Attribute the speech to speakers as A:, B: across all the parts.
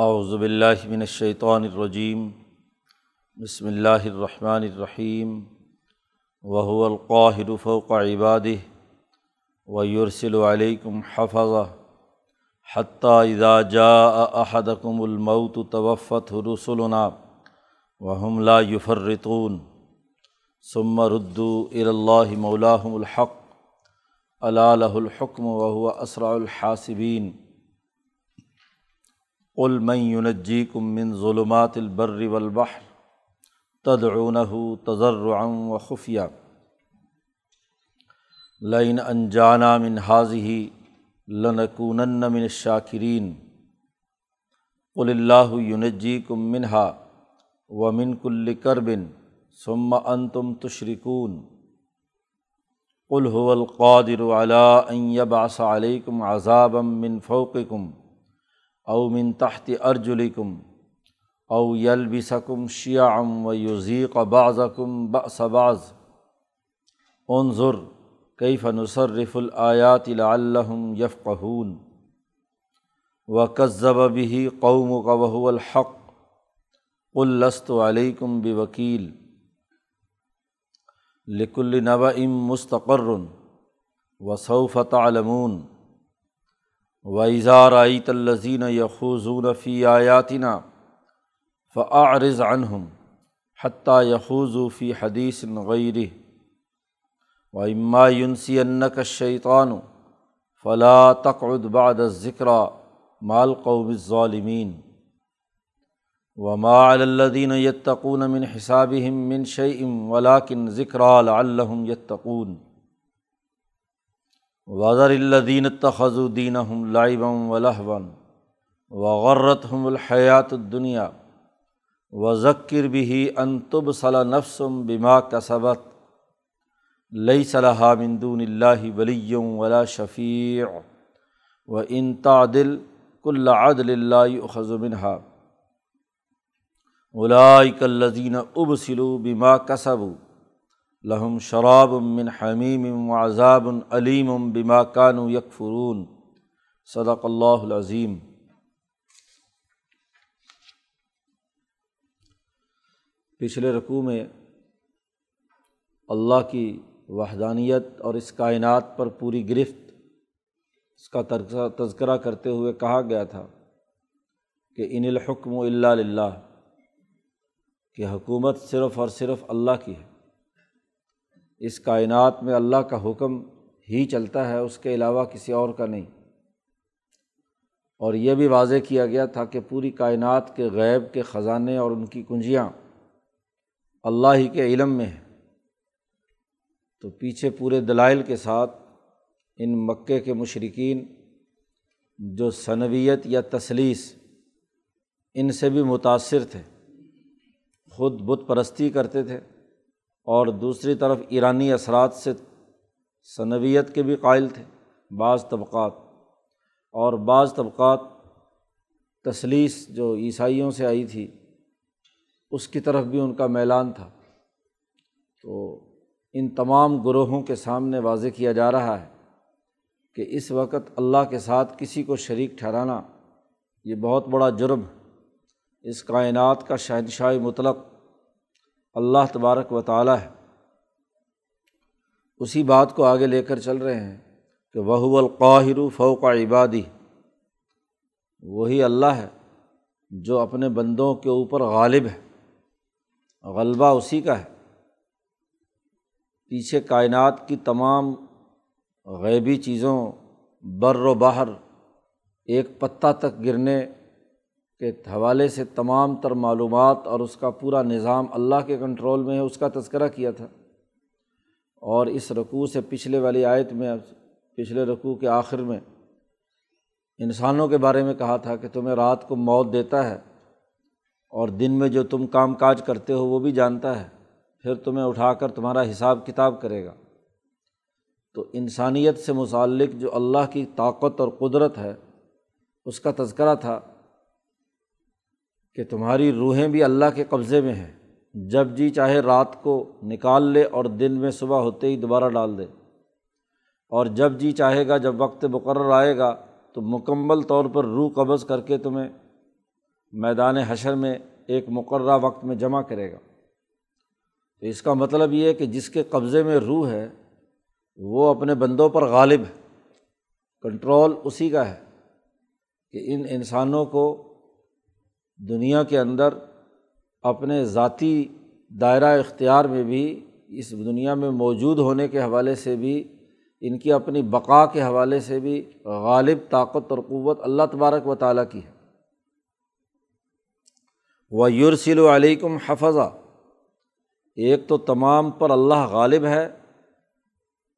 A: اعوذ باللہ من الشیطان الرجیم، بسم اللہ الرحمن الرحیم وهو القاہر فوق عبادہ، ویرسل علیکم حفظہ، حتیٰ اذا جاء احدکم الموت توفته رسلنا وهم لا يفرطون ثم ردوا الى اللہ مولاهم الحق، الا له الحکم وهو اسرع الحاسبین۔ قل من ينجيكم من ظلمات البر والبحر تدعونه تضرعا وخفيا لئن انجانا من هذه لنكونن من الشاكرين قل الله ينجيكم منها ومن كل كرب ثم انتم تشركون قل هو القادر على ان يبعث عليكم عذابا من فوقكم او من تحت ارجلکم او یلبسکم شیعم و یوزیق بعضکم بأس بعض۔ انظر کیف نصرف الآیات لعلہم یفقہون۔ و کذب به قومک وهو الحق۔ قل لست علیکم بوکیل۔ لکل نبأ مستقر۔ وسوف تعلمون ویزار عیت الزین یخوضون فی آیاتنا فعارض عنہم حتیٰ یخوضو فی حدیث غیر و اما یونسی انک شیطان فلا تقعد بعد ذکر مال قوم ظالمین الدین وزر الدین تخذ الدین ہم لائبم و لہبن و غرت ہم الحیات الدنیا و ذکر بھی انتب صلاح نفسم بما کسبت لئی صلاح مندون اللہ ولیم ولا شفیع و ان تعدل کل عدل اللہ خز منہا اولائک الذین ابسلو بما کسبوا لہم شراب من حمیم و عذاب علیم بما کانو یکفرون۔ صدق اللہ العظیم۔ پچھلے رقوع میں اللہ کی وحدانیت اور اس کائنات پر پوری گرفت، اس کا تذکرہ کرتے ہوئے کہا گیا تھا کہ ان الحکم و اللہ کہ حکومت صرف اور صرف اللہ کی ہے۔ اس کائنات میں اللہ کا حکم ہی چلتا ہے، اس کے علاوہ کسی اور کا نہیں۔ اور یہ بھی واضح کیا گیا تھا کہ پوری کائنات کے غیب کے خزانے اور ان کی کنجیاں اللہ ہی کے علم میں ہیں۔ تو پیچھے پورے دلائل کے ساتھ ان مکے کے مشرقین جو صنویت یا تسلیس ان سے بھی متاثر تھے۔ خود بت پرستی کرتے تھے۔ اور دوسری طرف ایرانی اثرات سے صنویت کے بھی قائل تھے، بعض طبقات۔ اور بعض طبقات تسلیس جو عیسائیوں سے آئی تھی، اس کی طرف بھی ان کا میلان تھا۔ تو ان تمام گروہوں کے سامنے واضح کیا جا رہا ہے کہ اس وقت اللہ کے ساتھ کسی کو شریک ٹھہرانا یہ بہت بڑا جرم اس کائنات کا شہنشاہ مطلق اللہ تبارک و تعالیٰ ہے۔ اسی بات کو آگے لے کر چل رہے ہیں کہ وہ القاہر فوق عبادی۔ وہی اللہ ہے جو اپنے بندوں کے اوپر غالب ہے۔ غلبہ اسی کا ہے۔ پیچھے کائنات کی تمام غیبی چیزوں، بر و باہر ایک پتہ تک گرنے کے حوالے سے تمام تر معلومات اور اس کا پورا نظام اللہ کے کنٹرول میں ہے، اس کا تذکرہ کیا تھا۔ اور اس رقوع سے پچھلے والی آیت میں، پچھلے رقوع کے آخر میں انسانوں کے بارے میں کہا تھا کہ تمہیں رات کو موت دیتا ہے اور دن میں جو تم کام کاج کرتے ہو وہ بھی جانتا ہے۔ پھر تمہیں اٹھا کر تمہارا حساب کتاب کرے گا۔ تو انسانیت سے متعلق جو اللہ کی طاقت اور قدرت ہے، اس کا تذکرہ تھا۔ کہ تمہاری روحیں بھی اللہ کے قبضے میں ہیں۔ جب جی چاہے رات کو نکال لے اور دن میں صبح ہوتے ہی دوبارہ ڈال دے۔ اور جب جی چاہے گا جب وقت مقرر آئے گا تو مکمل طور پر روح قبض کر کے تمہیں میدان حشر میں ایک مقررہ وقت میں جمع کرے گا۔ تو اس کا مطلب یہ ہے کہ جس کے قبضے میں روح ہے، وہ اپنے بندوں پر غالب ہے۔ کنٹرول اسی کا ہے کہ ان انسانوں کو دنیا کے اندر اپنے ذاتی دائرہ اختیار میں بھی، اس دنیا میں موجود ہونے کے حوالے سے بھی، ان کی اپنی بقا کے حوالے سے بھی غالب طاقت اور قوت اللہ تبارک و تعالیٰ کی ہے۔ وہ یورسل علیکم حفظہ ایک تو تمام پر اللہ غالب ہے۔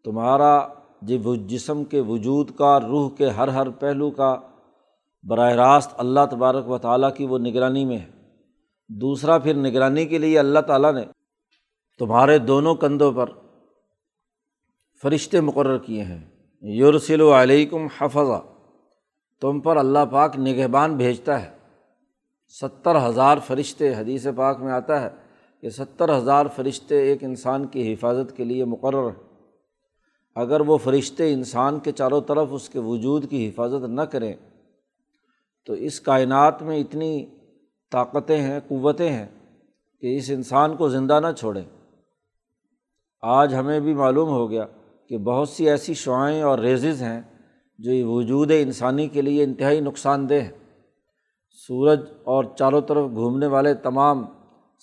A: تمہارا جب جسم کے وجود کا، روح کے ہر ہر پہلو کا براہ راست اللہ تبارک و تعالیٰ کی وہ نگرانی میں ہے۔ دوسرا پھر نگرانی کے لیے اللہ تعالیٰ نے تمہارے دونوں کندھوں پر فرشتے مقرر کیے ہیں۔ یورسل علیکم حفظہ تم پر اللہ پاک نگہبان بھیجتا ہے۔ ستر ہزار فرشتے، حدیث پاک میں آتا ہے کہ ستر ہزار فرشتے ایک انسان کی حفاظت کے لیے مقرر ہیں۔ اگر وہ فرشتے انسان کے چاروں طرف اس کے وجود کی حفاظت نہ کریں تو اس کائنات میں اتنی طاقتیں ہیں، قوتیں ہیں کہ اس انسان کو زندہ نہ چھوڑیں۔ آج ہمیں بھی معلوم ہو گیا کہ بہت سی ایسی شعائیں اور ریزز ہیں جو وجود انسانی کے لیے انتہائی نقصان دہ ہیں۔ سورج اور چاروں طرف گھومنے والے تمام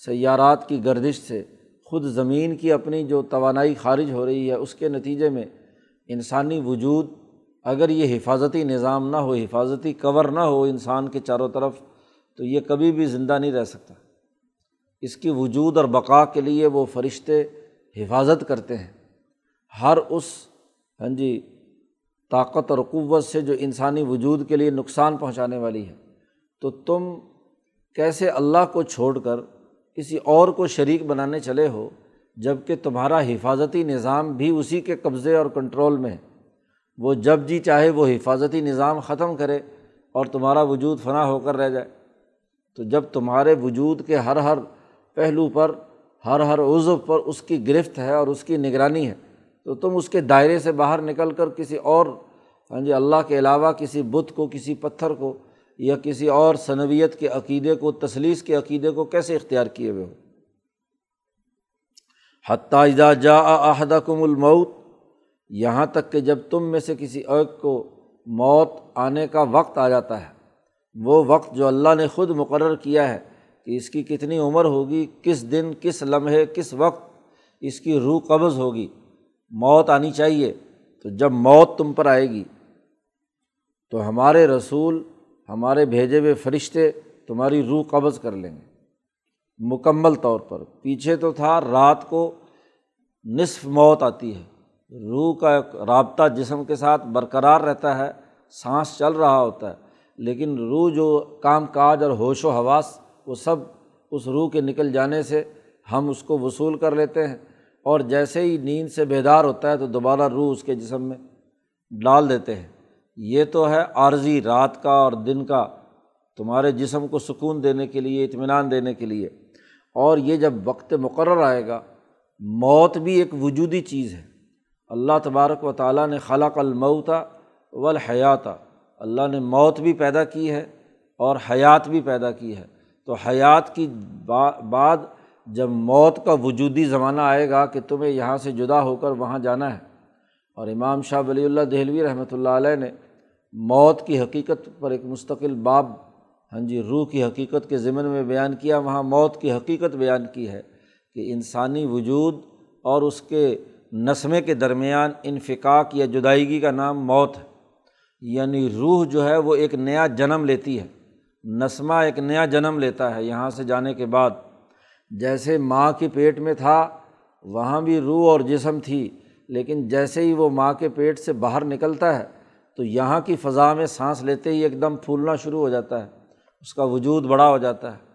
A: سیارات کی گردش سے خود زمین کی اپنی جو توانائی خارج ہو رہی ہے، اس کے نتیجے میں انسانی وجود اگر یہ حفاظتی نظام نہ ہو، حفاظتی کور نہ ہو انسان کے چاروں طرف، تو یہ کبھی بھی زندہ نہیں رہ سکتا۔ اس کی وجود اور بقا کے لیے وہ فرشتے حفاظت کرتے ہیں۔ ہر اس ہاں جی طاقت اور قوت سے جو انسانی وجود کے لیے نقصان پہنچانے والی ہے۔ تو تم کیسے اللہ کو چھوڑ کر کسی اور کو شریک بنانے چلے ہو جبکہ تمہارا حفاظتی نظام بھی اسی کے قبضے اور کنٹرول میں ہے؟ وہ جب جی چاہے وہ حفاظتی نظام ختم کرے اور تمہارا وجود فنا ہو کر رہ جائے۔ تو جب تمہارے وجود کے ہر ہر پہلو پر، ہر ہر عضو پر اس کی گرفت ہے اور اس کی نگرانی ہے، تو تم اس کے دائرے سے باہر نکل کر کسی اور ہاں جی اللہ کے علاوہ کسی بت کو، کسی پتھر کو یا کسی اور صنویت کے عقیدے کو تصلیس کے عقیدے کو کیسے اختیار کیے ہوئے ہو؟ حتیٰ جا عہدہ کم یہاں تک کہ جب تم میں سے کسی ایک کو موت آنے کا وقت آ جاتا ہے، وہ وقت جو اللہ نے خود مقرر کیا ہے کہ اس کی کتنی عمر ہوگی، کس دن، کس لمحے، کس وقت اس کی روح قبض ہوگی، موت آنی چاہیے۔ تو جب موت تم پر آئے گی، تو ہمارے رسول، ہمارے بھیجے ہوئے فرشتے تمہاری روح قبض کر لیں گے۔ مکمل طور پر، پیچھے تو تھا، رات کو نصف موت آتی ہے۔ روح کا رابطہ جسم کے ساتھ برقرار رہتا ہے، سانس چل رہا ہوتا ہے، لیکن روح جو کام کاج اور ہوش و حواس، وہ سب اس روح کے نکل جانے سے ہم اس کو وصول کر لیتے ہیں۔ اور جیسے ہی نیند سے بیدار ہوتا ہے تو دوبارہ روح اس کے جسم میں ڈال دیتے ہیں۔ یہ تو ہے عارضی رات کا اور دن کا تمہارے جسم کو سکون دینے کے لیے، اطمینان دینے کے لیے۔ اور یہ جب وقت مقرر آئے گا، موت بھی ایک وجودی چیز ہے۔ اللہ تبارک و تعالیٰ نے خلق المعتا والحیاتہ اللہ نے موت بھی پیدا کی ہے اور حیات بھی پیدا کی ہے۔ تو حیات کی بعد جب موت کا وجودی زمانہ آئے گا کہ تمہیں یہاں سے جدا ہو کر وہاں جانا ہے۔ اور امام شاہ ولی اللہ دہلوی رحمۃ اللہ علیہ نے موت کی حقیقت پر ایک مستقل باب ہاں جی روح کی حقیقت کے ضمن میں بیان کیا۔ وہاں موت کی حقیقت بیان کی ہے کہ انسانی وجود اور اس کے نسمے کے درمیان انفقاق یا جدائیگی کا نام موت ہے۔ یعنی روح جو ہے وہ ایک نیا جنم لیتی ہے۔ نسمہ ایک نیا جنم لیتا ہے یہاں سے جانے کے بعد۔ جیسے ماں کے پیٹ میں تھا، وہاں بھی روح اور جسم تھی، لیکن جیسے ہی وہ ماں کے پیٹ سے باہر نکلتا ہے، تو یہاں کی فضا میں سانس لیتے ہی ایک دم پھولنا شروع ہو جاتا ہے۔ اس کا وجود بڑا ہو جاتا ہے۔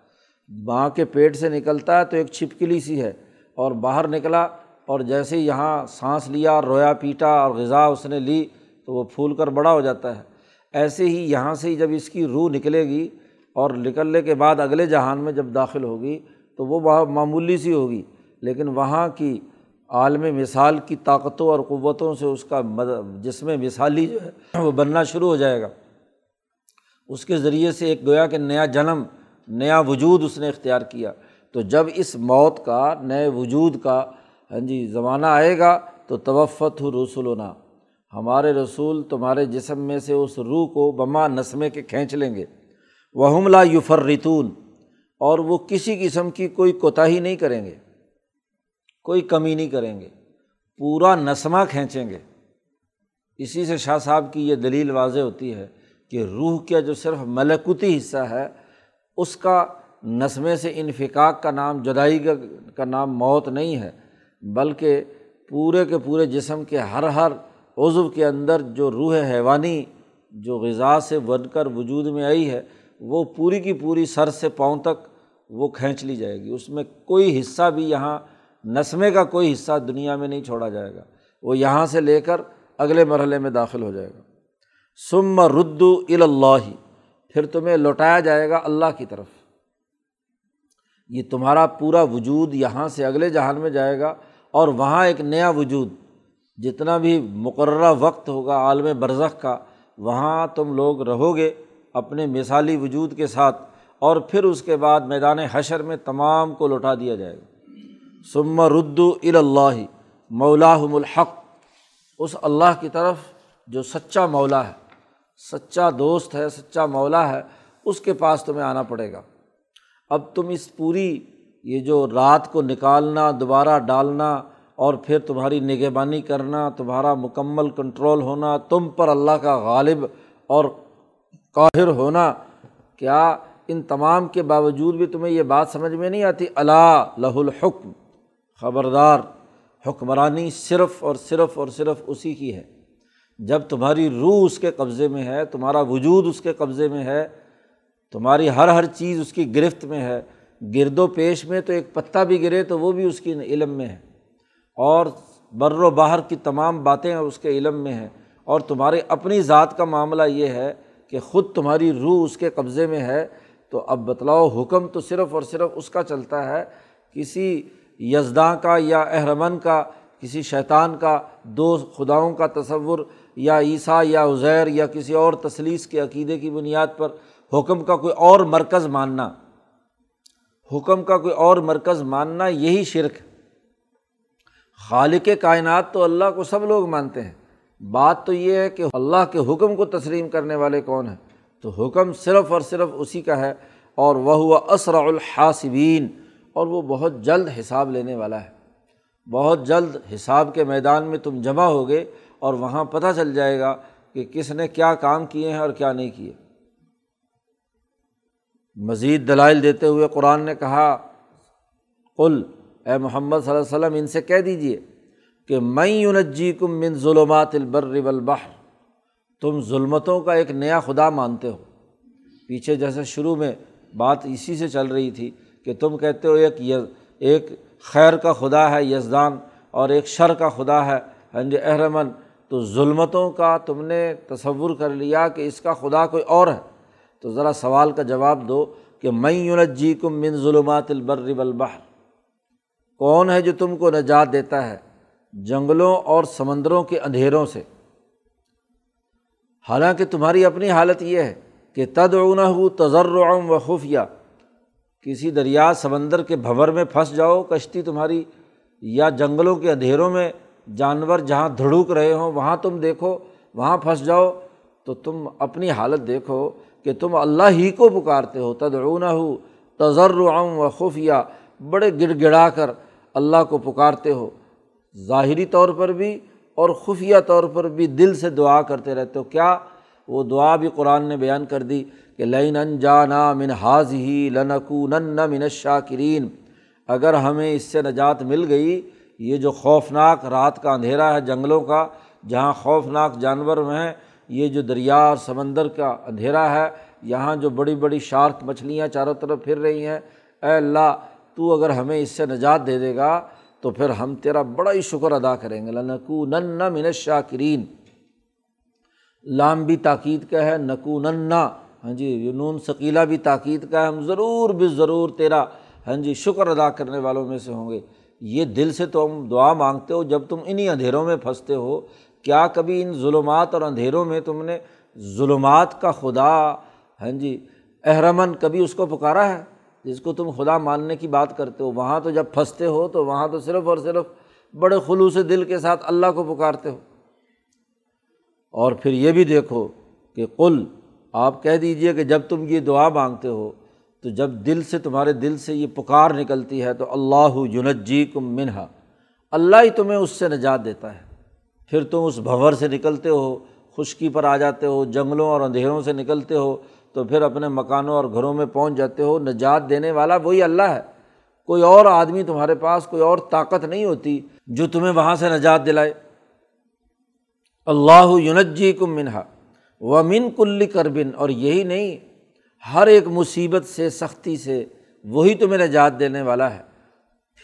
A: ماں کے پیٹ سے نکلتا ہے تو ایک چھپکلی سی ہے اور باہر نکلا اور جیسے یہاں سانس لیا، رویا پیٹا اور غذا اس نے لی تو وہ پھول کر بڑا ہو جاتا ہے۔ ایسے ہی یہاں سے ہی جب اس کی روح نکلے گی اور نکلنے کے بعد اگلے جہان میں جب داخل ہوگی تو وہ بہت معمولی سی ہوگی۔ لیکن وہاں کی عالم مثال کی طاقتوں اور قوتوں سے اس کا جسم مثالی جو ہے، وہ بننا شروع ہو جائے گا۔ اس کے ذریعے سے ایک گویا کہ نیا جنم، نیا وجود اس نے اختیار کیا۔ تو جب اس موت کا، نئے وجود کا ہاں جی زمانہ آئے گا تو توفت ہو رسول ہمارے رسول تمہارے جسم میں سے اس روح کو بما نسمے کے کھینچ لیں گے۔ وہ حملہ یوفر ریتون اور وہ کسی قسم کی کوئی کوتاہی نہیں کریں گے۔ کوئی کمی نہیں کریں گے۔ پورا نسمہ کھینچیں گے۔ اسی سے شاہ صاحب کی یہ دلیل واضح ہوتی ہے کہ روح کا جو صرف ملکوتی حصہ ہے، اس کا نسمے سے انفقاق کا نام، جدائی کا نام موت نہیں ہے۔ بلکہ پورے کے پورے جسم کے ہر ہر عضو کے اندر جو روح حیوانی جو غذا سے بن کر وجود میں آئی ہے، وہ پوری کی پوری سر سے پاؤں تک وہ کھینچ لی جائے گی۔ اس میں کوئی حصہ بھی یہاں نسمے کا کوئی حصہ دنیا میں نہیں چھوڑا جائے گا۔ وہ یہاں سے لے کر اگلے مرحلے میں داخل ہو جائے گا۔ سم ردو الا پھر تمہیں لوٹایا جائے گا اللہ کی طرف۔ یہ تمہارا پورا وجود یہاں سے اگلے جہان میں جائے گا۔ اور وہاں ایک نیا وجود، جتنا بھی مقررہ وقت ہوگا عالم برزخ کا، وہاں تم لوگ رہو گے اپنے مثالی وجود کے ساتھ، اور پھر اس کے بعد میدان حشر میں تمام کو لوٹا دیا جائے گا۔ سم ردو الا مولاحم الحق۔ اس اللہ کی طرف جو سچا مولا ہے، سچا دوست ہے، سچا مولا ہے، اس کے پاس تمہیں آنا پڑے گا۔ اب تم اس پوری یہ جو رات کو نکالنا، دوبارہ ڈالنا اور پھر تمہاری نگہبانی کرنا، تمہارا مکمل کنٹرول ہونا، تم پر اللہ کا غالب اور قاہر ہونا، کیا ان تمام کے باوجود بھی تمہیں یہ بات سمجھ میں نہیں آتی؟ اللہ لہ الحکم، خبردار، حکمرانی صرف اور صرف اور صرف اسی کی ہے۔ جب تمہاری روح اس کے قبضے میں ہے، تمہارا وجود اس کے قبضے میں ہے، تمہاری ہر ہر چیز اس کی گرفت میں ہے گرد و پیش میں تو ایک پتا بھی گرے تو وہ بھی اس کی علم میں ہے۔ اور بر و باہر کی تمام باتیں اس کے علم میں ہیں۔ اور تمہارے اپنی ذات کا معاملہ یہ ہے کہ خود تمہاری روح اس کے قبضے میں ہے۔ تو اب بتلاؤ، حکم تو صرف اور صرف اس کا چلتا ہے۔ کسی یزداں کا یا احرمن کا، کسی شیطان کا، دو خداؤں کا تصور، یا عیسیٰ یا عزیر یا کسی اور تصلیس کے عقیدے کی بنیاد پر حکم کا کوئی اور مرکز ماننا۔ حکم کا کوئی اور مرکز ماننا یہی شرک ہے۔ خالق کائنات تو اللہ کو سب لوگ مانتے ہیں۔ بات تو یہ ہے کہ اللہ کے حکم کو تسلیم کرنے والے کون ہیں۔ تو حکم صرف اور صرف اسی کا ہے اور وہ ہوا اسرع الحاصبین اور وہ بہت جلد حساب لینے والا ہے۔ بہت جلد حساب کے میدان میں تم جمع ہوگے اور وہاں پتہ چل جائے گا کہ کس نے کیا کام کیے ہیں اور کیا نہیں کیے۔ مزید دلائل دیتے ہوئے قرآن نے کہا، قل، اے محمد صلی اللہ علیہ وسلم، ان سے کہہ دیجیے کہ میں یونجی کم من ظلمات البر والبحر، تم ظلمتوں کا ایک نیا خدا مانتے ہو۔ پیچھے جیسے شروع میں بات اسی سے چل رہی تھی کہ تم کہتے ہو، ایک ایک خیر کا خدا ہے، یزدان، اور ایک شر کا خدا ہے۔ ہاں جی، ہنج احرمن تو ظلمتوں کا تم نے تصور کر لیا کہ اس کا خدا کوئی اور ہے۔ تو ذرا سوال کا جواب دو کہ میں یونجی کم من ظلمات البر والبحر، کون ہے جو تم کو نجات دیتا ہے جنگلوں اور سمندروں کے اندھیروں سے؟ حالانکہ تمہاری اپنی حالت یہ ہے کہ تدعون ہو تجرعم و خفیہ، کسی دریا سمندر کے بھور میں پھنس جاؤ، کشتی تمہاری، یا جنگلوں کے اندھیروں میں جانور جہاں دھڑوک رہے ہوں، وہاں تم دیکھو، وہاں پھنس جاؤ تو تم اپنی حالت دیکھو کہ تم اللہ ہی کو پکارتے ہو تدعون ہو تجرعم و خفیہ، بڑے گڑ گڑا کر اللہ کو پکارتے ہو۔ ظاہری طور پر بھی اور خفیہ طور پر بھی دل سے دعا کرتے رہتے ہو۔ کیا؟ وہ دعا بھی قرآن نے بیان کر دی کہ لین انجانا من حاض ہی لنکو نن من شاکرین اگر ہمیں اس سے نجات مل گئی، یہ جو خوفناک رات کا اندھیرا ہے جنگلوں کا، جہاں خوفناک جانور ہیں یہ جو دریا اور سمندر کا اندھیرا ہے، یہاں جو بڑی بڑی شارک مچھلیاں چاروں طرف پھر رہی ہیں، اے اللہ، تو اگر ہمیں اس سے نجات دے دے گا، تو پھر ہم تیرا بڑا ہی شکر ادا کریں گے۔ لنکو نن من شاکرین لام بھی تاکید کا ہے نکو ننا ہاں جی نون ثقیلا بھی تاکید کا ہے۔ ہم ضرور بھی ضرور تیرا ہاں جی شکر ادا کرنے والوں میں سے ہوں گے۔ یہ دل سے تو ہم دعا مانگتے ہو جب تم انہیں اندھیروں میں پھنستے ہو۔ کیا کبھی ان ظلمات اور اندھیروں میں تم نے ظلمات کا خدا ہاں جی احرمن کبھی اس کو پکارا ہے؟ جس کو تم خدا ماننے کی بات کرتے ہو، وہاں تو جب پھنستے ہو تو وہاں تو صرف اور صرف بڑے خلوص دل کے ساتھ اللہ کو پکارتے ہو۔ اور پھر یہ بھی دیکھو کہ کل آپ کہہ دیجیے کہ جب تم یہ دعا مانگتے ہو، تو جب دل سے، تمہارے دل سے یہ پکار نکلتی ہے تو اللہ یونجی کم منہا۔ اللہ ہی تمہیں اس سے نجات دیتا ہے۔ پھر تم اس بھور سے نکلتے ہو، خشکی پر آ جاتے ہو، جنگلوں اور اندھیروں سے نکلتے ہو، تو پھر اپنے مکانوں اور گھروں میں پہنچ جاتے ہو۔ نجات دینے والا وہی اللہ ہے۔ کوئی اور آدمی تمہارے پاس کوئی اور طاقت نہیں ہوتی جو تمہیں وہاں سے نجات دلائے۔ اللہ یونجی کم منہا و من کل کربن، اور یہی نہیں، ہر ایک مصیبت سے، سختی سے وہی تمہیں نجات دینے والا ہے۔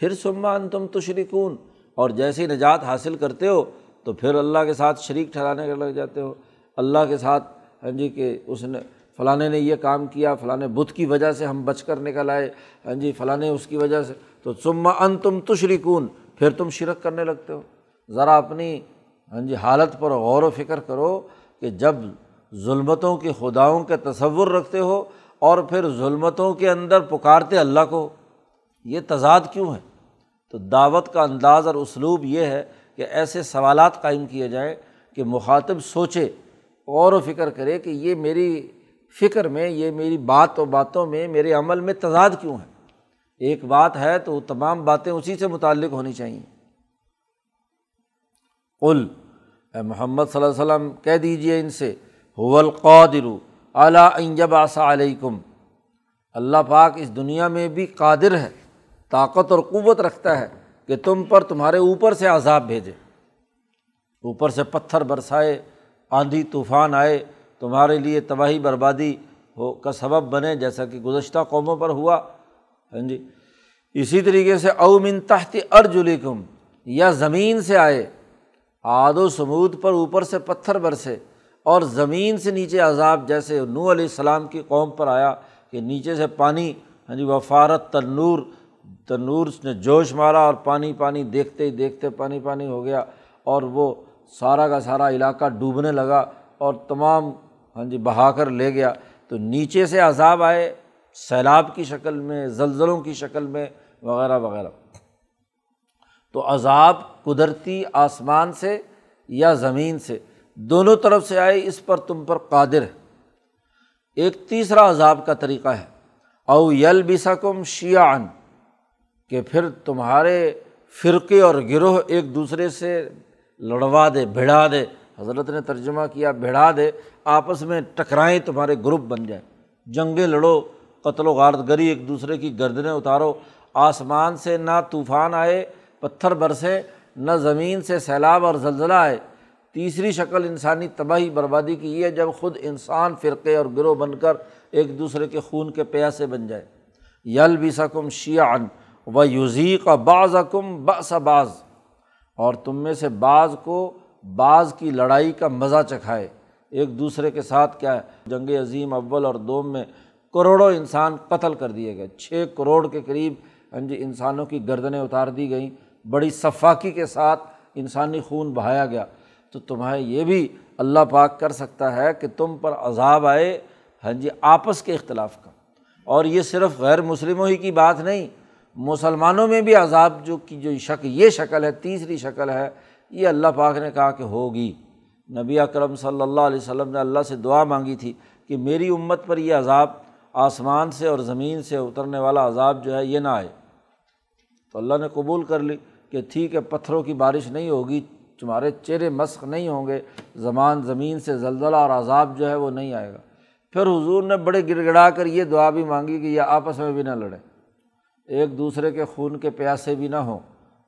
A: پھر سمان تم تشریکون اور جیسے نجات حاصل کرتے ہو تو پھر اللہ کے ساتھ شریک ٹھہرانے کے لگ جاتے ہو۔ اللہ کے ساتھ ہاں جی کہ اس نے فلاں نے یہ کام کیا فلاں بت کی وجہ سے ہم بچ کر نکل آئے ہاں جی فلاں اس کی وجہ سے۔ تو سما ان تم تشریکون پھر تم شرک کرنے لگتے ہو۔ ذرا اپنی ہاں جی حالت پر غور و فکر کرو کہ جب ظلمتوں کے خداؤں کے تصور رکھتے ہو اور پھر ظلمتوں کے اندر پکارتے اللہ کو، یہ تضاد کیوں ہے؟ تو دعوت کا انداز اور اسلوب یہ ہے کہ ایسے سوالات قائم کیے جائیں کہ مخاطب سوچے غور و فکر کرے کہ یہ میری فکر میں، یہ میری بات و باتوں میں، میرے عمل میں تضاد کیوں ہے؟ ایک بات ہے تو تمام باتیں اسی سے متعلق ہونی چاہئیں قل، اے محمد صلی اللہ علیہ وسلم، کہہ دیجیے ان سے القادر اعلیٰ انجب آسا علیکم اللہ پاک اس دنیا میں بھی قادر ہے، طاقت اور قوت رکھتا ہے۔ کہ تم پر تمہارے اوپر سے عذاب بھیجے۔ اوپر سے پتھر برسائے، آندھی طوفان آئے، تمہارے لیے تباہی بربادی ہو کا سبب بنے، جیسا کہ گزشتہ قوموں پر ہوا۔ ہاں جی۔ اسی طریقے سے اومن تحت ارجلیکم یا زمین سے آئے۔ آد و سمود پر اوپر سے پتھر برسے اور زمین سے نیچے عذاب، جیسے نو علیہ السلام کی قوم پر آیا کہ نیچے سے پانی ہاں جی وفارت تنور تنور نے جوش مارا اور پانی پانی دیکھتے ہی دیکھتے پانی پانی ہو گیا اور وہ سارا کا سارا علاقہ ڈوبنے لگا اور تمام ہاں جی بہا کر لے گیا۔ تو نیچے سے عذاب آئے، سیلاب کی شکل میں، زلزلوں کی شکل میں، وغیرہ وغیرہ۔ تو عذاب قدرتی آسمان سے یا زمین سے، دونوں طرف سے آئے، اس پر تم پر قادر ہے۔ ایک تیسرا عذاب کا طریقہ ہے۔ او یل بسکم شیان کہ پھر تمہارے فرقے اور گروہ ایک دوسرے سے لڑوا دے، بھڑا دے۔ حضرت نے ترجمہ کیا، بھڑا دے، آپس میں ٹکرائیں، تمہارے گروپ بن جائیں۔ جنگیں لڑو، قتل و غارت گری، ایک دوسرے کی گردنیں اتارو۔ آسمان سے نہ طوفان آئے، پتھر برسے، نہ زمین سے سیلاب اور زلزلہ آئے۔ تیسری شکل انسانی تباہی، بربادی کی یہ جب خود انسان، فرقے اور گروہ بن کر ایک دوسرے کے خون کے پیاسے بن جائے۔ یل بھی سکم شیان و یوزی کا بعض کم بس بعض۔ اور تم میں سے بعض کو بعض کی لڑائی کا مزہ چکھائے۔ ایک دوسرے کے ساتھ کیا ہے؟ جنگ عظیم اول اور دوم میں کروڑوں انسان قتل کر دیے گئے۔ چھ کروڑ کے قریب ہاں جی انسانوں کی گردنیں اتار دی گئیں۔ بڑی صفاقی کے ساتھ انسانی خون بہایا گیا۔ تو تمہیں یہ بھی اللہ پاک کر سکتا ہے کہ تم پر عذاب آئے ہاں جی آپس کے اختلاف کا۔ اور یہ صرف غیر مسلموں ہی کی بات نہیں مسلمانوں میں بھی عذاب جو کی جو شکل یہ شکل ہے، تیسری شکل ہے، یہ اللہ پاک نے کہا کہ ہوگی۔ نبی اکرم صلی اللہ علیہ وسلم نے اللہ سے دعا مانگی تھی کہ میری امت پر یہ عذاب آسمان سے اور زمین سے اترنے والا عذاب جو ہے یہ نہ آئے۔ تو اللہ نے قبول کر لی کہ ٹھیک ہے، پتھروں کی بارش نہیں ہوگی، تمہارے چہرے مسق نہیں ہوں گے، زمان زمین سے زلزلہ اور عذاب جو ہے وہ نہیں آئے گا۔ پھر حضور نے بڑے گڑ گڑا کر یہ دعا بھی مانگی کہ یہ آپس میں بھی نہ لڑیں۔ ایک دوسرے کے خون کے پیاسے بھی نہ ہوں۔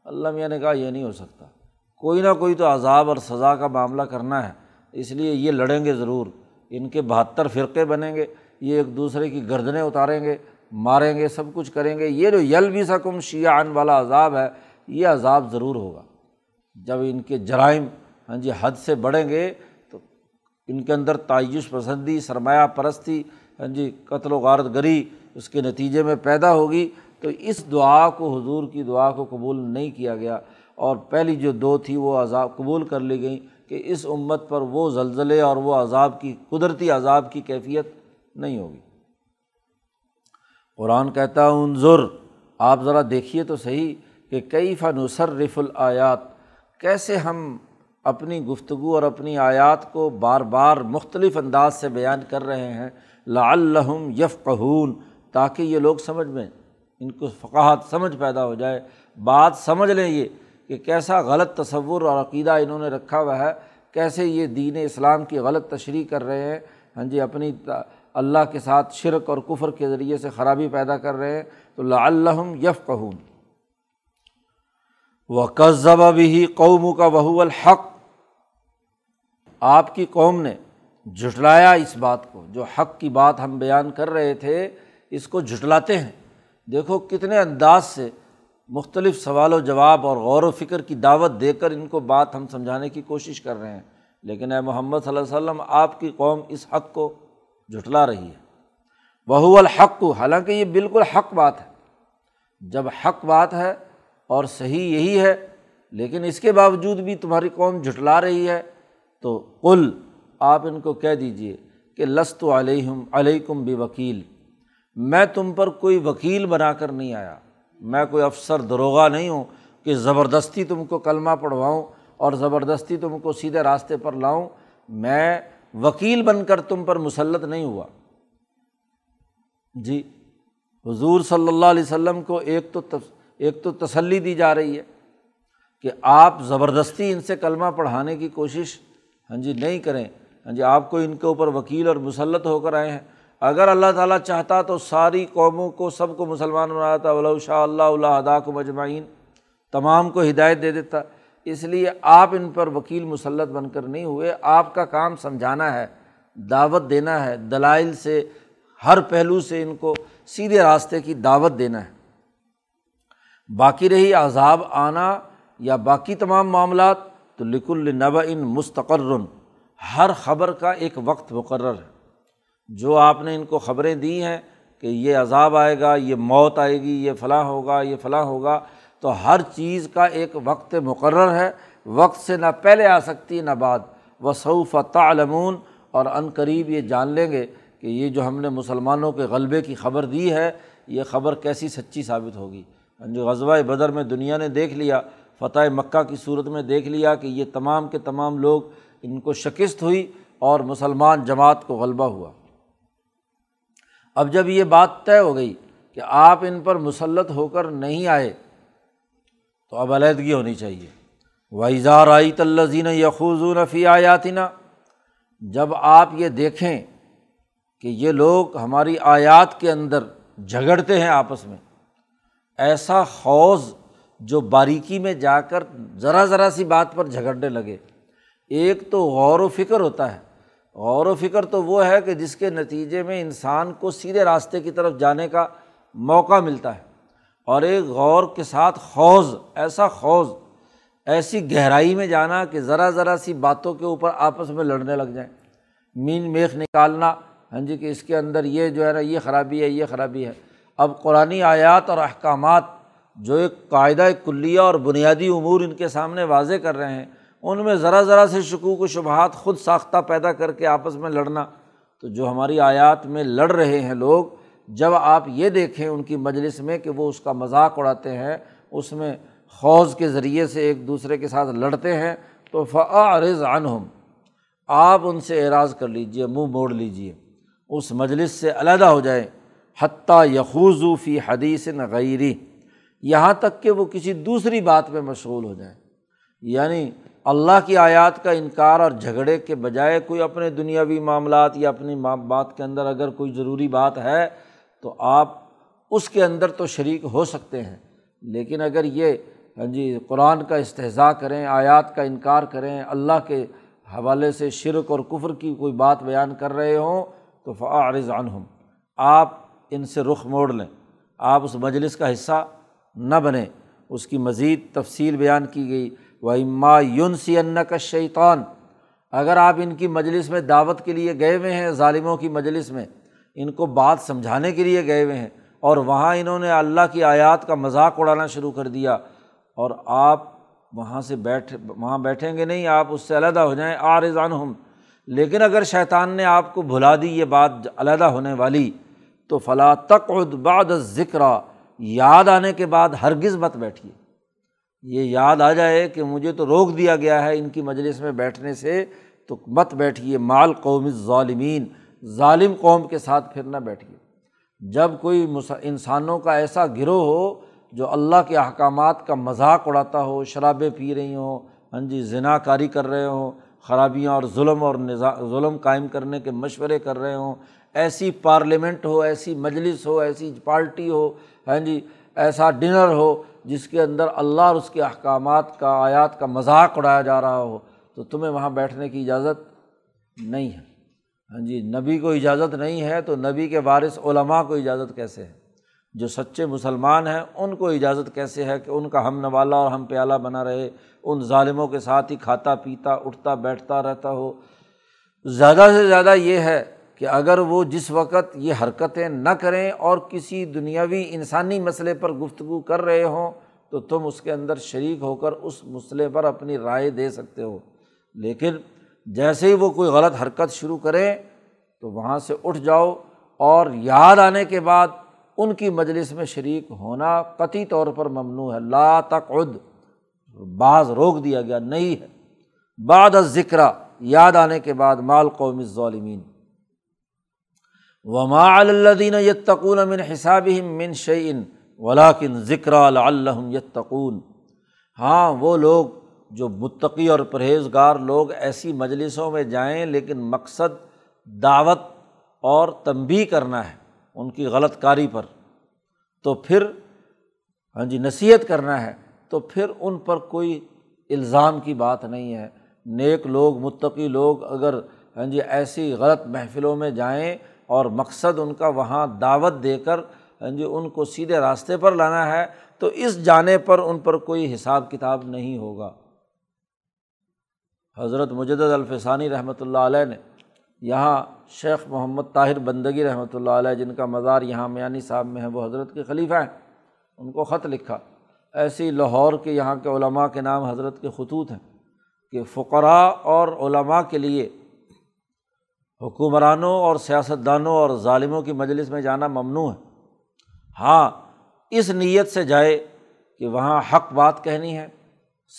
A: اللہ میاں نے کہا، یہ نہیں ہو سکتا۔ کوئی نہ کوئی تو عذاب اور سزا کا معاملہ کرنا ہے۔ اس لیے یہ لڑیں گے ضرور۔ ان کے بہتر فرقے بنیں گے۔ یہ ایک دوسرے کی گردنیں اتاریں گے، ماریں گے، سب کچھ کریں گے۔ یہ جو یل بھی سکم شیعہ والا عذاب ہے، یہ عذاب ضرور ہوگا۔ جب ان کے جرائم ہاں جی حد سے بڑھیں گے، تو ان کے اندر تعیش پسندی سرمایہ پرستی ہاں جی قتل و غارت گری اس کے نتیجے میں پیدا ہوگی۔ تو اس دعا کو حضور کی دعا کو قبول نہیں کیا گیا اور پہلی جو دو تھی وہ عذاب قبول کر لی گئیں کہ اس امت پر وہ زلزلے اور وہ عذاب کی قدرتی عذاب کی کیفیت نہیں ہوگی۔ قرآن کہتا عنظر آپ ذرا دیکھیے تو صحیح کہ کئی فنصر رف الیات کیسے ہم اپنی گفتگو اور اپنی آیات کو بار بار مختلف انداز سے بیان کر رہے ہیں لا الحم یف تاکہ یہ لوگ سمجھ میں ان کو فقاہت سمجھ پیدا ہو جائے، بات سمجھ لیں یہ کہ کیسا غلط تصور اور عقیدہ انہوں نے رکھا ہوا ہے، کیسے یہ دین اسلام کی غلط تشریح کر رہے ہیں ہاں جی اپنی اللہ کے ساتھ شرک اور کفر کے ذریعے سے خرابی پیدا کر رہے ہیں، تو لعلہم یف قہون وہ قصب بھی قوم کا بہو الحق۔ آپ کی قوم نے جھٹلایا اس بات کو، جو حق کی بات ہم بیان کر رہے تھے، اس کو جھٹلاتے ہیں۔ دیکھو کتنے انداز سے مختلف سوال و جواب اور غور و فکر کی دعوت دے کر ان کو بات ہم سمجھانے کی کوشش کر رہے ہیں۔ لیکن اے محمد صلی اللہ علیہ وسلم، آپ کی قوم اس حق کو جھٹلا رہی ہے۔ بہو الحق کو حالانکہ یہ بالکل حق بات ہے۔ جب حق بات ہے اور صحیح یہی ہے، لیکن اس کے باوجود بھی تمہاری قوم جھٹلا رہی ہے، تو کل آپ ان کو کہہ دیجیے کہ لست علیہم علیکم بھی وکیل میں تم پر کوئی وکیل بنا کر نہیں آیا۔ میں کوئی افسر دروغہ نہیں ہوں کہ زبردستی تم کو کلمہ پڑھواؤں اور زبردستی تم کو سیدھے راستے پر لاؤں۔ میں وکیل بن کر تم پر مسلط نہیں ہوا۔ جی حضور صلی اللہ علیہ وسلم کو ایک تو ایک تو تسلی دی جا رہی ہے کہ آپ زبردستی ان سے کلمہ پڑھانے کی کوشش ہاں جی نہیں کریں۔ ہاں جی آپ کو ان کے اوپر وکیل اور مسلط ہو کر آئے ہیں۔ اگر اللہ تعالیٰ چاہتا تو ساری قوموں کو سب کو مسلمان بنایا تھا ولا شاء اللہ اللہ ادا کو مجمعین تمام کو ہدایت دے دیتا۔ اس لیے آپ ان پر وکیل مسلط بن کر نہیں ہوئے۔ آپ کا کام سمجھانا ہے، دعوت دینا ہے۔ دلائل سے، ہر پہلو سے ان کو سیدھے راستے کی دعوت دینا ہے۔ باقی رہی عذاب آنا یا باقی تمام معاملات، تو لک النب ان مستقر۔ ہر خبر کا ایک وقت مقرر ہے۔ جو آپ نے ان کو خبریں دی ہیں کہ یہ عذاب آئے گا، یہ موت آئے گی، یہ فلاں ہوگا، یہ فلاں ہوگا، تو ہر چیز کا ایک وقت مقرر ہے۔ وقت سے نہ پہلے آ سکتی، نہ بعد۔ وصوف تعلمون، اور عن قریب یہ جان لیں گے کہ یہ جو ہم نے مسلمانوں کے غلبے کی خبر دی ہے، یہ خبر کیسی سچی ثابت ہوگی۔ جو غزوہ بدر میں دنیا نے دیکھ لیا، فتح مکہ کی صورت میں دیکھ لیا کہ یہ تمام کے تمام لوگ ان کو شکست ہوئی اور مسلمان جماعت کو غلبہ ہوا۔ اب جب یہ بات طے ہو گئی کہ آپ ان پر مسلط ہو کر نہیں آئے، تو اب علیحدگی ہونی چاہیے۔ وائزار آئی تلزین یخوضون فی آیاتنا جب آپ یہ دیکھیں کہ یہ لوگ ہماری آیات کے اندر جھگڑتے ہیں آپس میں، ایسا حوض جو باریکی میں جا کر ذرا ذرا سی بات پر جھگڑنے لگے۔ ایک تو غور و فکر ہوتا ہے غور و فکر تو وہ ہے کہ جس کے نتیجے میں انسان کو سیدھے راستے کی طرف جانے کا موقع ملتا ہے اور ایک غور کے ساتھ حوض ایسا حوض ایسی گہرائی میں جانا کہ ذرا ذرا سی باتوں کے اوپر آپس میں لڑنے لگ جائیں۔ مین میخ نکالنا ہاں جی کہ اس کے اندر یہ جو ہے نا، یہ خرابی ہے، یہ خرابی ہے۔ اب قرآن آیات اور احکامات جو ایک قاعدہ کلیہ اور بنیادی امور ان کے سامنے واضح کر رہے ہیں ان میں ذرا ذرا سے شکوک و شبہات خود ساختہ پیدا کر کے آپس میں لڑنا۔ تو جو ہماری آیات میں لڑ رہے ہیں لوگ، جب آپ یہ دیکھیں ان کی مجلس میں کہ وہ اس کا مذاق اڑاتے ہیں، اس میں حوض کے ذریعے سے ایک دوسرے کے ساتھ لڑتے ہیں، تو فعارض عنہم آپ ان سے اعراض کر لیجیے منہ موڑ لیجیے اس مجلس سے علیحدہ ہو جائیں۔ حتیٰ یخوضو فی حدیث غیری۔ یہاں تک کہ وہ کسی دوسری بات میں مشغول ہو جائیں۔ یعنی اللہ کی آیات کا انکار اور جھگڑے کے بجائے کوئی اپنے دنیاوی معاملات یا اپنی بات کے اندر اگر کوئی ضروری بات ہے تو آپ اس کے اندر تو شریک ہو سکتے ہیں۔ لیکن اگر یہ ہاں جی قرآن کا استحضاء کریں، آیات کا انکار کریں، اللہ کے حوالے سے شرک اور کفر کی کوئی بات بیان کر رہے ہوں تو فعارض عنہم۔ آپ ان سے رخ موڑ لیں۔ آپ اس مجلس کا حصہ نہ بنیں۔ اس کی مزید تفصیل بیان کی گئی۔ وہ اما یون سی کا شیطان اگر آپ ان کی مجلس میں دعوت کے لیے گئے ہوئے ہیں، ظالموں کی مجلس میں، ان کو بات سمجھانے کے لیے گئے ہوئے ہیں اور وہاں انہوں نے اللہ کی آیات کا مذاق اڑانا شروع کر دیا اور آپ وہاں سے بیٹھ، وہاں بیٹھیں گے نہیں، آپ اس سے علیحدہ ہو جائیں آرزان ہم لیکن اگر شیطان نے آپ کو بھلا دی یہ بات علیحدہ ہونے والی، تو فلاں تک بعد ذکر یاد آنے کے بعد ہرگز مت بیٹھیے۔ یہ یاد آ جائے کہ مجھے تو روک دیا گیا ہے ان کی مجلس میں بیٹھنے سے، تو مت بیٹھیے مال قوم ظالمین ظالم قوم کے ساتھ پھر نہ بیٹھیے۔ جب کوئی انسانوں کا ایسا گروہ ہو جو اللہ کے احکامات کا مذاق اڑاتا ہو، شرابیں پی رہی ہوں ہاں جی ذنا کاری کر رہے ہوں، خرابیاں اور ظلم اور ظلم قائم کرنے کے مشورے کر رہے ہوں، ایسی پارلیمنٹ ہو، ایسی مجلس ہو، ایسی پارٹی ہو ہاں جی ایسا ڈنر ہو جس کے اندر اللہ اور اس کے احکامات کا، آیات کا مذاق اڑایا جا رہا ہو، تو تمہیں وہاں بیٹھنے کی اجازت نہیں ہے۔ ہاں جی نبی کو اجازت نہیں ہے تو نبی کے وارث علماء کو اجازت کیسے ہے؟ جو سچے مسلمان ہیں، ان کو اجازت کیسے ہے کہ ان کا ہم نوالا اور ہم پیالہ بنا رہے، ان ظالموں کے ساتھ ہی کھاتا پیتا، اٹھتا بیٹھتا رہتا ہو؟ زیادہ سے زیادہ یہ ہے کہ اگر وہ جس وقت یہ حرکتیں نہ کریں اور کسی دنیاوی انسانی مسئلے پر گفتگو کر رہے ہوں، تو تم اس کے اندر شریک ہو کر اس مسئلے پر اپنی رائے دے سکتے ہو۔ لیکن جیسے ہی وہ کوئی غلط حرکت شروع کریں تو وہاں سے اٹھ جاؤ اور یاد آنے کے بعد ان کی مجلس میں شریک ہونا قطعی طور پر ممنوع ہے۔ لا تقعد، بعض روک دیا گیا، نہیں ہے۔ بعد ذکر یاد آنے کے بعد مال قوم ظالمین وما الدین یتقون من حساب من شعین ولاکن ذکر الحم یتقون ہاں وہ لوگ جو متقی اور پرہیزگار لوگ ایسی مجلسوں میں جائیں، لیکن مقصد دعوت اور تنبی کرنا ہے ان کی غلط کاری پر۔ تو پھر ہاں جی نصیحت کرنا ہے، تو پھر ان پر کوئی الزام کی بات نہیں ہے۔ نیک لوگ، متقی لوگ اگر ہاں جی ایسی غلط محفلوں میں جائیں اور مقصد ان کا وہاں دعوت دے کر ہاں جی ان کو سیدھے راستے پر لانا ہے، تو اس جانے پر ان پر کوئی حساب کتاب نہیں ہوگا۔ حضرت مجد الفسانی رحمۃ اللہ علیہ نے یہاں شیخ محمد طاہر بندگی رحمۃ اللہ علیہ، جن کا مزار یہاں میانی صاحب میں ہے، وہ حضرت کے خلیفہ ہیں، ان کو خط لکھا۔ ایسی لاہور کے یہاں کے علماء کے نام حضرت کے خطوط ہیں کہ فقراء اور علماء کے لیے حکمرانوں اور سیاستدانوں اور ظالموں کی مجلس میں جانا ممنوع ہے۔ ہاں اس نیت سے جائے کہ وہاں حق بات کہنی ہے،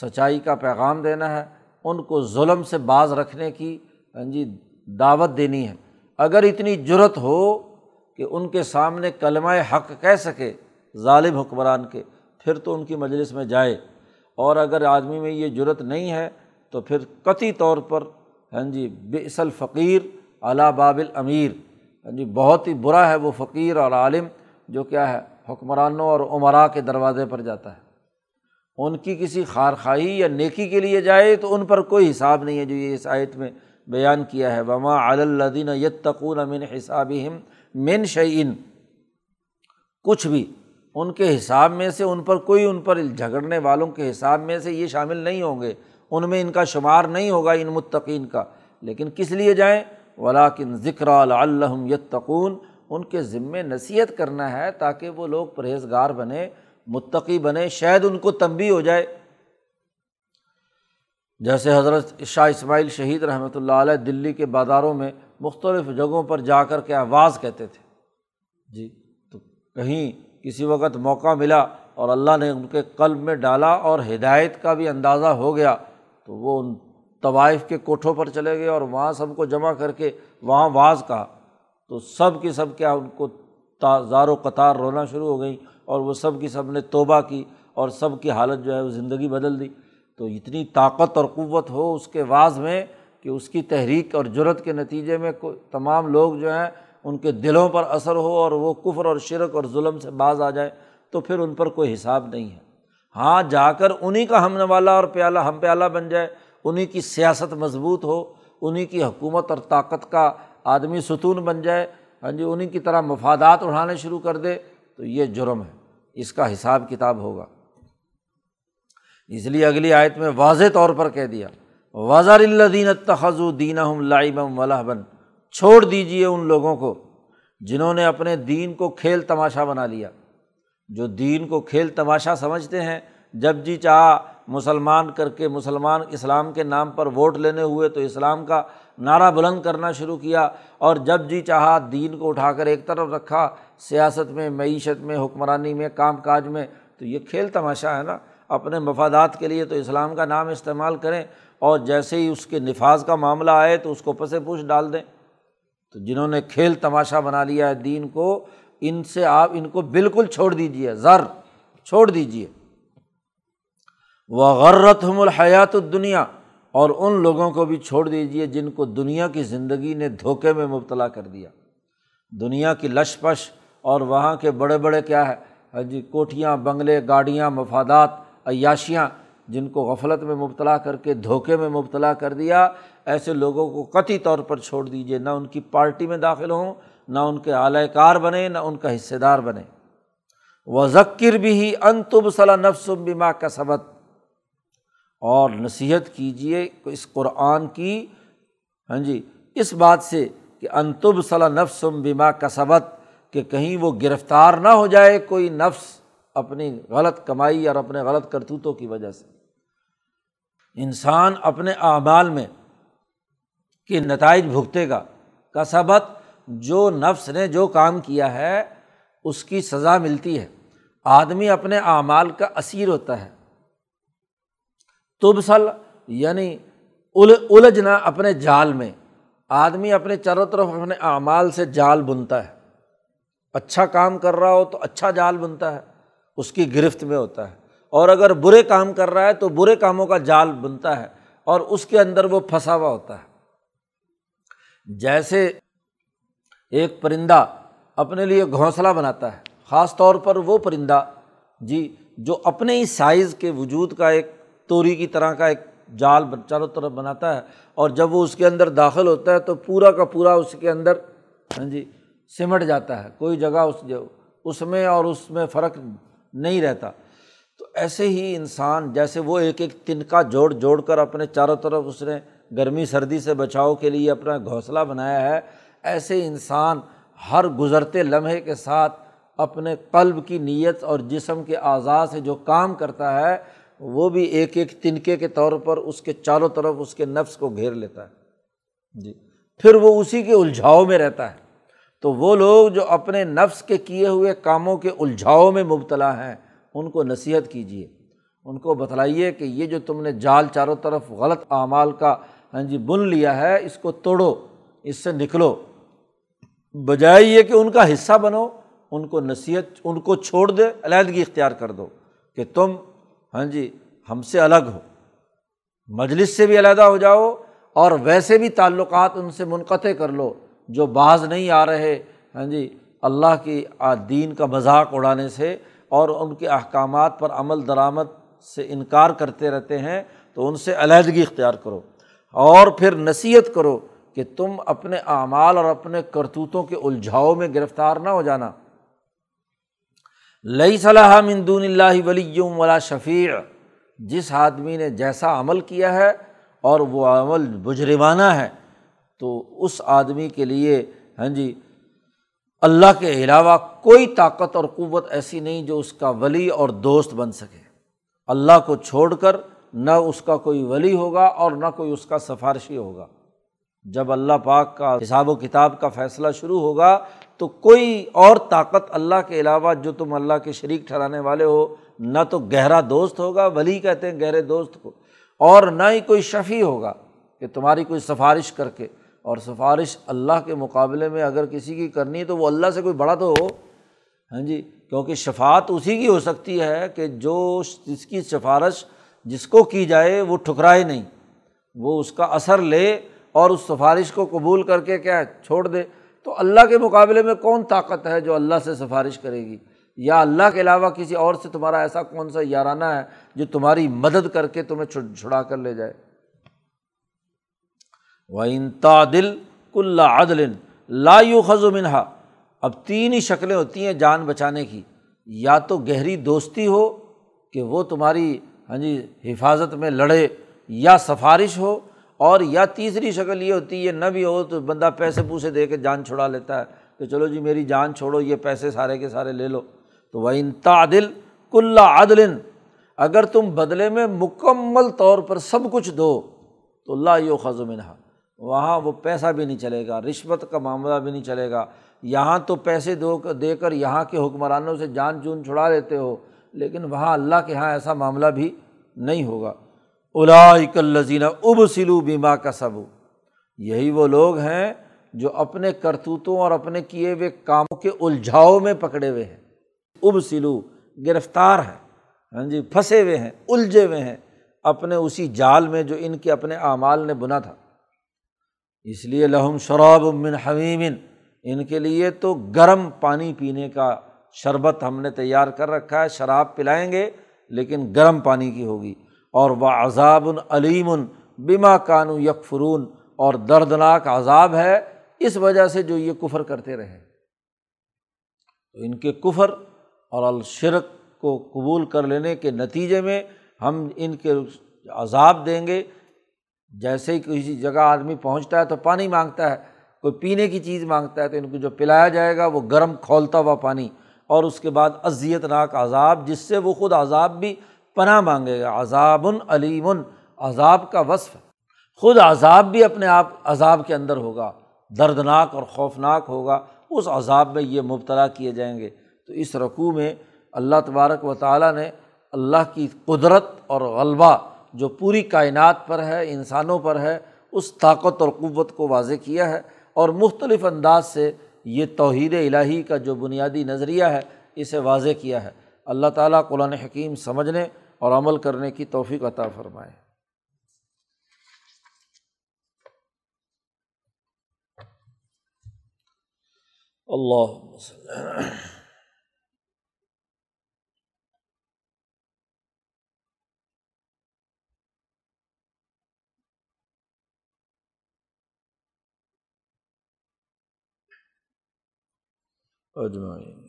A: سچائی کا پیغام دینا ہے، ان کو ظلم سے باز رکھنے کی ہاں جی دعوت دینی ہے۔ اگر اتنی جرت ہو کہ ان کے سامنے کلمہ حق کہہ سکے ظالم حکمران کے، پھر تو ان کی مجلس میں جائے۔ اور اگر آدمی میں یہ جرت نہیں ہے، تو پھر قطعی طور پر ہاں جی بس الفقیر علا بابل امیر ہاں جی بہت ہی برا ہے وہ فقیر اور عالم جو کیا ہے، حکمرانوں اور عمرا کے دروازے پر جاتا ہے۔ ان کی کسی خارخواہی یا نیکی کے لیے جائے تو ان پر کوئی حساب نہیں ہے جو یہ اس آیت میں بیان کیا ہے۔ وما علدین یتقون امن حساب من شعین کچھ بھی ان کے حساب میں سے، ان پر کوئی ان پر جھگڑنے والوں کے حساب میں سے یہ شامل نہیں ہوں گے۔ ان میں ان کا شمار نہیں ہوگا ان متقین کا۔ لیکن کس لیے جائیں؟ ولاکن ذکر الم یتقون ان کے ذمے نصیحت کرنا ہے تاکہ وہ لوگ پرہیزگار بنے، متقی بنے، شاید ان کو تنبی ہو جائے۔ جیسے حضرت شاہ اسماعیل شہید رحمۃ اللہ علیہ دلی کے بازاروں میں مختلف جگہوں پر جا کر کے آواز کہتے تھے۔ جی تو کہیں کسی وقت موقع ملا اور اللہ نے ان کے قلب میں ڈالا اور ہدایت کا بھی اندازہ ہو گیا، تو وہ ان طوائف کے کوٹھوں پر چلے گئے اور وہاں سب کو جمع کر کے وہاں واز کہا تو سب کی سب کیا ان کو زار و قطار رونا شروع ہو گئیں اور وہ سب کی سب نے توبہ کی اور سب کی حالت جو ہے وہ زندگی بدل دی۔ تو اتنی طاقت اور قوت ہو اس کے بعض میں کہ اس کی تحریک اور جرت کے نتیجے میں تمام لوگ جو ہیں ان کے دلوں پر اثر ہو اور وہ کفر اور شرک اور ظلم سے باز آ جائے تو پھر ان پر کوئی حساب نہیں ہے۔ ہاں جا کر انہیں کا ہم نوالا اور پیالہ ہم پیالہ بن جائے انہیں کی سیاست مضبوط ہو انہیں کی حکومت اور طاقت کا آدمی ستون بن جائے ہاں جی انہیں کی طرح مفادات اڑھانے شروع کر دے، تو یہ جرم ہے۔ اس کا حساب کتاب ہوگا۔ اس لیے اگلی آیت میں واضح طور پر کہہ دیا وزار الدین تخذ دین لائبم ولاح چھوڑ دیجیے ان لوگوں کو جنہوں نے اپنے دین کو کھیل تماشا بنا لیا۔ جو دین کو کھیل تماشا سمجھتے ہیں، جب جی چاہ مسلمان کر کے مسلمان اسلام کے نام پر ووٹ لینے ہوئے تو اسلام کا نعرہ بلند کرنا شروع کیا اور جب جی چاہا دین کو اٹھا کر ایک طرف رکھا، سیاست میں، معیشت میں، حکمرانی میں، کام کاج میں، تو یہ کھیل تماشا ہے نا؟ اپنے مفادات کے لیے تو اسلام کا نام استعمال کریں اور جیسے ہی اس کے نفاذ کا معاملہ آئے تو اس کو پس پوچھ ڈال دیں۔ تو جنہوں نے کھیل تماشا بنا لیا ہے دین کو، ان سے آپ ان کو بالکل چھوڑ دیجیے ذر چھوڑ دیجیے وہ غرت ہم الحیات الدنیا اور ان لوگوں کو بھی چھوڑ دیجیے جن کو دنیا کی زندگی نے دھوکے میں مبتلا کر دیا۔ دنیا کی لش پش اور وہاں کے بڑے بڑے کیا ہے؟ ہاں جی کوٹھیاں، بنگلے، گاڑیاں، مفادات، عیاشیاں، جن کو غفلت میں مبتلا کر کے دھوکے میں مبتلا کر دیا۔ ایسے لوگوں کو قطعی طور پر چھوڑ دیجیے نہ ان کی پارٹی میں داخل ہوں، نہ ان کے اعلی کار بنے نہ ان کا حصے دار بنے و ذکر بھی ہی انتب صلاح نفس بما کا سبق اور نصیحت کیجیے اس قرآن کی ہاں جی اس بات سے کہ انتب صلاح نفس بما کا سبق کہ کہیں وہ گرفتار نہ ہو جائے کوئی نفس اپنی غلط کمائی اور اپنے غلط کرتوتوں کی وجہ سے۔ انسان اپنے اعمال میں کہ نتائج بھگتے گا۔ کا سبق جو نفس نے جو کام کیا ہے، اس کی سزا ملتی ہے۔ آدمی اپنے اعمال کا اسیر ہوتا ہے۔ تبسل یعنی الجھنا اپنے جال میں۔ آدمی اپنے چاروں طرف اپنے اعمال سے جال بنتا ہے۔ اچھا کام کر رہا ہو تو اچھا جال بنتا ہے، اس کی گرفت میں ہوتا ہے۔ اور اگر برے کام کر رہا ہے تو برے کاموں کا جال بنتا ہے اور اس کے اندر وہ پھنسا ہوا ہوتا ہے۔ جیسے ایک پرندہ اپنے لیے گھونسلہ بناتا ہے، خاص طور پر وہ پرندہ جی جو اپنے ہی سائز کے وجود کا ایک توری کی طرح کا ایک جال چاروں طرف بناتا ہے اور جب وہ اس کے اندر داخل ہوتا ہے تو پورا کا پورا اس کے اندر ہاں جی سمٹ جاتا ہے، کوئی جگہ اس جو اس میں اور اس میں فرق نہیں رہتا۔ تو ایسے ہی انسان، جیسے وہ ایک ایک تنکا جوڑ جوڑ کر اپنے چاروں طرف اس نے گرمی، سردی سے بچاؤ کے لیے اپنا گھونسلہ بنایا ہے، ایسے انسان ہر گزرتے لمحے کے ساتھ اپنے قلب کی نیت اور جسم کے اعضاء سے جو کام کرتا ہے وہ بھی ایک ایک تنکے کے طور پر اس کے چاروں طرف اس کے نفس کو گھیر لیتا ہے۔ جی۔ پھر وہ اسی کے الجھاؤ میں رہتا ہے۔ تو وہ لوگ جو اپنے نفس کے کیے ہوئے کاموں کے الجھاؤ میں مبتلا ہیں، ان کو نصیحت کیجیے۔ ان کو بتلائیے کہ یہ جو تم نے جال چاروں طرف غلط اعمال کا ہاں جی بن لیا ہے، اس کو توڑو، اس سے نکلو۔ بجائے یہ کہ ان کا حصہ بنو، ان کو نصیحت، ان کو چھوڑ دے، علیحدگی اختیار کر دو کہ تم ہاں جی ہم سے الگ ہو۔ مجلس سے بھی علیحدہ ہو جاؤ اور ویسے بھی تعلقات ان سے منقطع کر لو، جو بعض نہیں آ رہے۔ ہاں جی اللہ کی دین کا مذاق اڑانے سے اور ان کے احکامات پر عمل درآمد سے انکار کرتے رہتے ہیں، تو ان سے علیحدگی اختیار کرو۔ اور پھر نصیحت کرو کہ تم اپنے اعمال اور اپنے کرتوتوں کے الجھاؤ میں گرفتار نہ ہو جانا۔ لئی صلاح مندون اللہ ولی ولا شفیع۔ جس آدمی نے جیسا عمل کیا ہے اور وہ عمل بجرمانہ ہے، تو اس آدمی کے لیے ہاں جی اللہ کے علاوہ کوئی طاقت اور قوت ایسی نہیں جو اس کا ولی اور دوست بن سکے۔ اللہ کو چھوڑ کر نہ اس کا کوئی ولی ہوگا اور نہ کوئی اس کا سفارشی ہوگا۔ جب اللہ پاک کا حساب و کتاب کا فیصلہ شروع ہوگا تو کوئی اور طاقت اللہ کے علاوہ جو تم اللہ کے شریک ٹھہرانے والے ہو، نہ تو گہرا دوست ہوگا، ولی کہتے ہیں گہرے دوست کو، اور نہ ہی کوئی شفیع ہوگا کہ تمہاری کوئی سفارش کر کے، اور سفارش اللہ کے مقابلے میں اگر کسی کی کرنی ہے تو وہ اللہ سے کوئی بڑا تو ہو۔ ہاں جی کیونکہ شفات اسی کی ہو سکتی ہے کہ جو جس کی سفارش جس کو کی جائے وہ ٹھکرائے نہیں، وہ اس کا اثر لے اور اس سفارش کو قبول کر کے کیا چھوڑ دے۔ تو اللہ کے مقابلے میں کون طاقت ہے جو اللہ سے سفارش کرے گی؟ یا اللہ کے علاوہ کسی اور سے تمہارا ایسا کون سا یارانہ ہے جو تمہاری مدد کر کے تمہیں چھڑا کر لے جائے؟ و انتا دل کل عدل لا یو خز و منہا اب تین ہی شکلیں ہوتی ہیں جان بچانے کی۔ یا تو گہری دوستی ہو کہ وہ تمہاری ہاں جی حفاظت میں لڑے، یا سفارش ہو اور یا تیسری شکل یہ ہوتی ہے، نہ بھی ہو تو بندہ پیسے پوسے دے کے جان چھڑا لیتا ہے۔ کہ چلو جی میری جان چھوڑو، یہ پیسے سارے کے سارے لے لو۔ تو وہ انتا دل کل عدل، اگر تم بدلے میں مکمل طور پر سب کچھ دو، تو اللہ یو خز منہا۔ وہاں وہ پیسہ بھی نہیں چلے گا، رشوت کا معاملہ بھی نہیں چلے گا۔ یہاں تو پیسے دو، دے کر یہاں کے حکمرانوں سے جان چون چھڑا لیتے ہو، لیکن وہاں اللہ کے یہاں ایسا معاملہ بھی نہیں ہوگا۔ الزینہ اب سلو بیما کا سب یہی وہ لوگ ہیں جو اپنے کرتوتوں اور اپنے کیے ہوئے کاموں کے الجھاؤ میں پکڑے ہوئے ہیں۔ اب سلو گرفتار ہیں ہاں جی پھنسے ہوئے ہیں، الجھے ہوئے ہیں۔ اپنے اسی جال میں جو ان کے اپنے اعمال نے بنا تھا۔ اس لیے لہم شراب من حمیم، ان کے لیے تو گرم پانی پینے کا شربت ہم نے تیار کر رکھا ہے، شراب پلائیں گے، لیکن گرم پانی کی ہوگی۔ اور وہ عذاب العلیم بما کانو یکفرون، اور دردناک عذاب ہے اس وجہ سے جو یہ کفر کرتے رہے۔ تو ان کے کفر اور الشرک کو قبول کر لینے کے نتیجے میں ہم ان کے عذاب دیں گے۔ جیسے ہی کسی جگہ آدمی پہنچتا ہے تو پانی مانگتا ہے، کوئی پینے کی چیز مانگتا ہے تو ان کو جو پلایا جائے گا وہ گرم کھولتا ہوا پانی، اور اس کے بعد اذیت ناک عذاب، جس سے وہ خود عذاب بھی پناہ مانگے گا۔ عذاب علیم، عذاب کا وصف۔ خود عذاب بھی اپنے آپ عذاب کے اندر ہوگا، دردناک اور خوفناک ہوگا۔ اس عذاب میں یہ مبتلا کیے جائیں گے۔ تو اس رقوع میں اللہ تبارک و تعالیٰ نے اللہ کی قدرت اور غلبہ جو پوری کائنات پر ہے، انسانوں پر ہے، اس طاقت اور قوت کو واضح کیا ہے۔ اور مختلف انداز سے یہ توحید الہی کا جو بنیادی نظریہ ہے، اسے واضح کیا ہے۔ اللہ تعالیٰ قرآن حکیم سمجھنے اور عمل کرنے کی توفیق عطا فرمائے۔ اللہ اجمعین۔